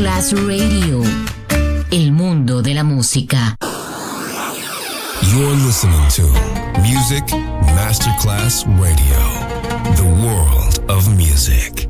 Masterclass Radio. El mundo de la música. You're listening to Music Masterclass Radio, the world of music.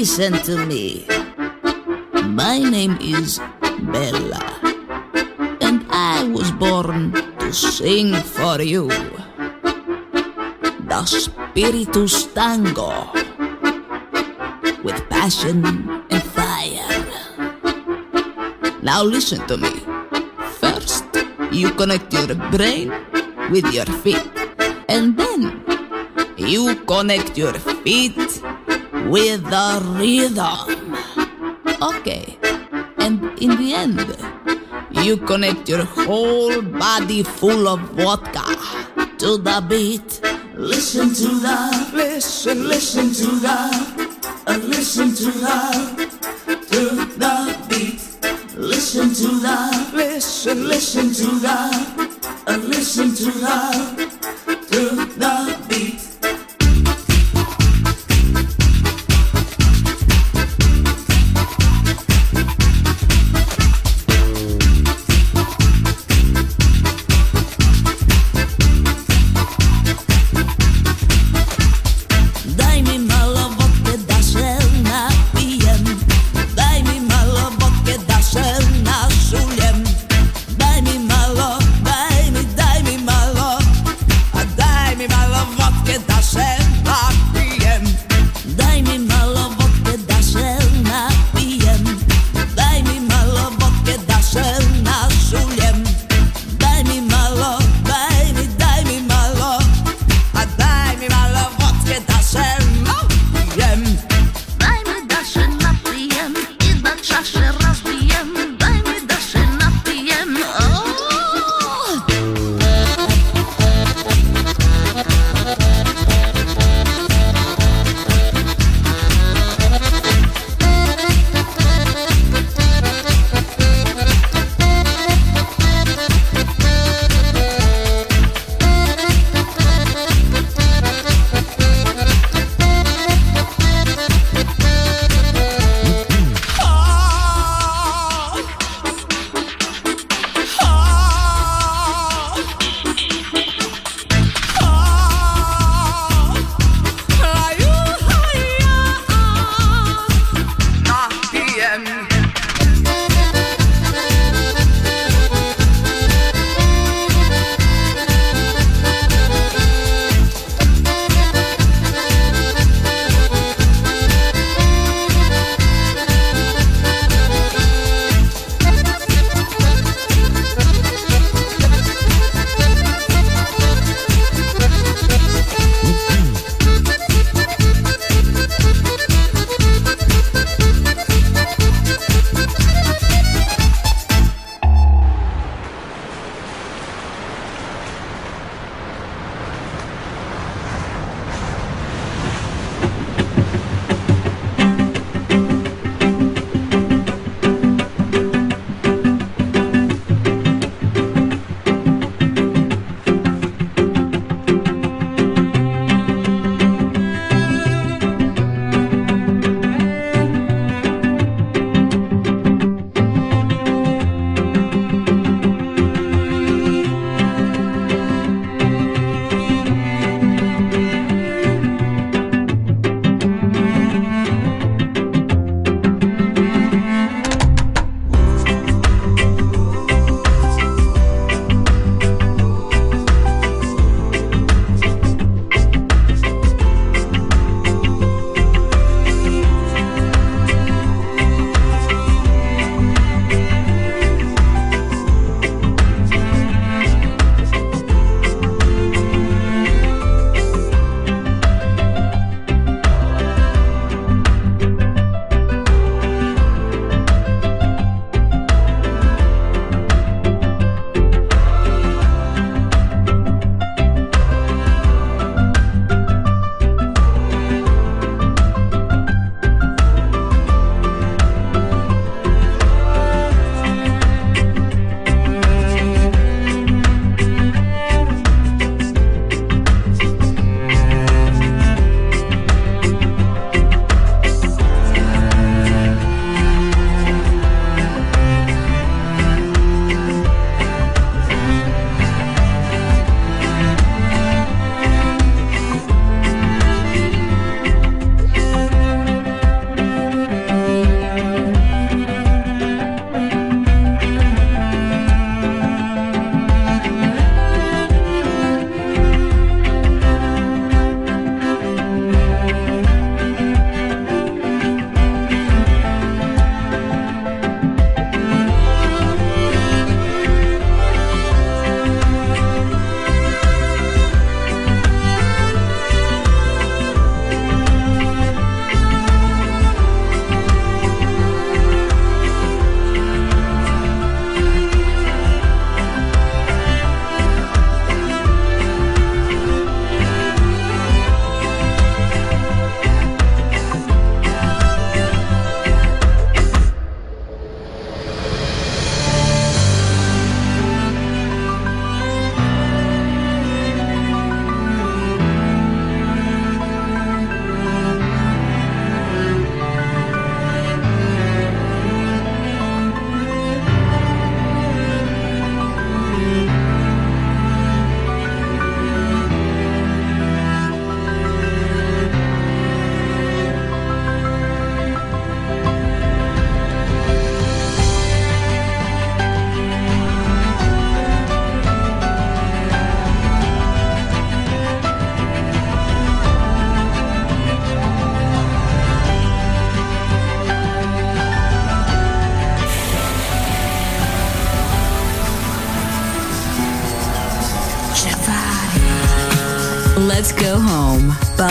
Listen to me. My name is Bella. And I was born to sing for you. The Spiritus Tango. With passion and fire. Now listen to me. First, you connect your brain with your feet. And then you connect your feet with the rhythm. Okay. And in the end, you connect your whole body full of vodka to the beat. Listen to the, listen, listen to the, uh, listen to the, to the beat. Listen to the, listen, listen to the, uh, listen to the,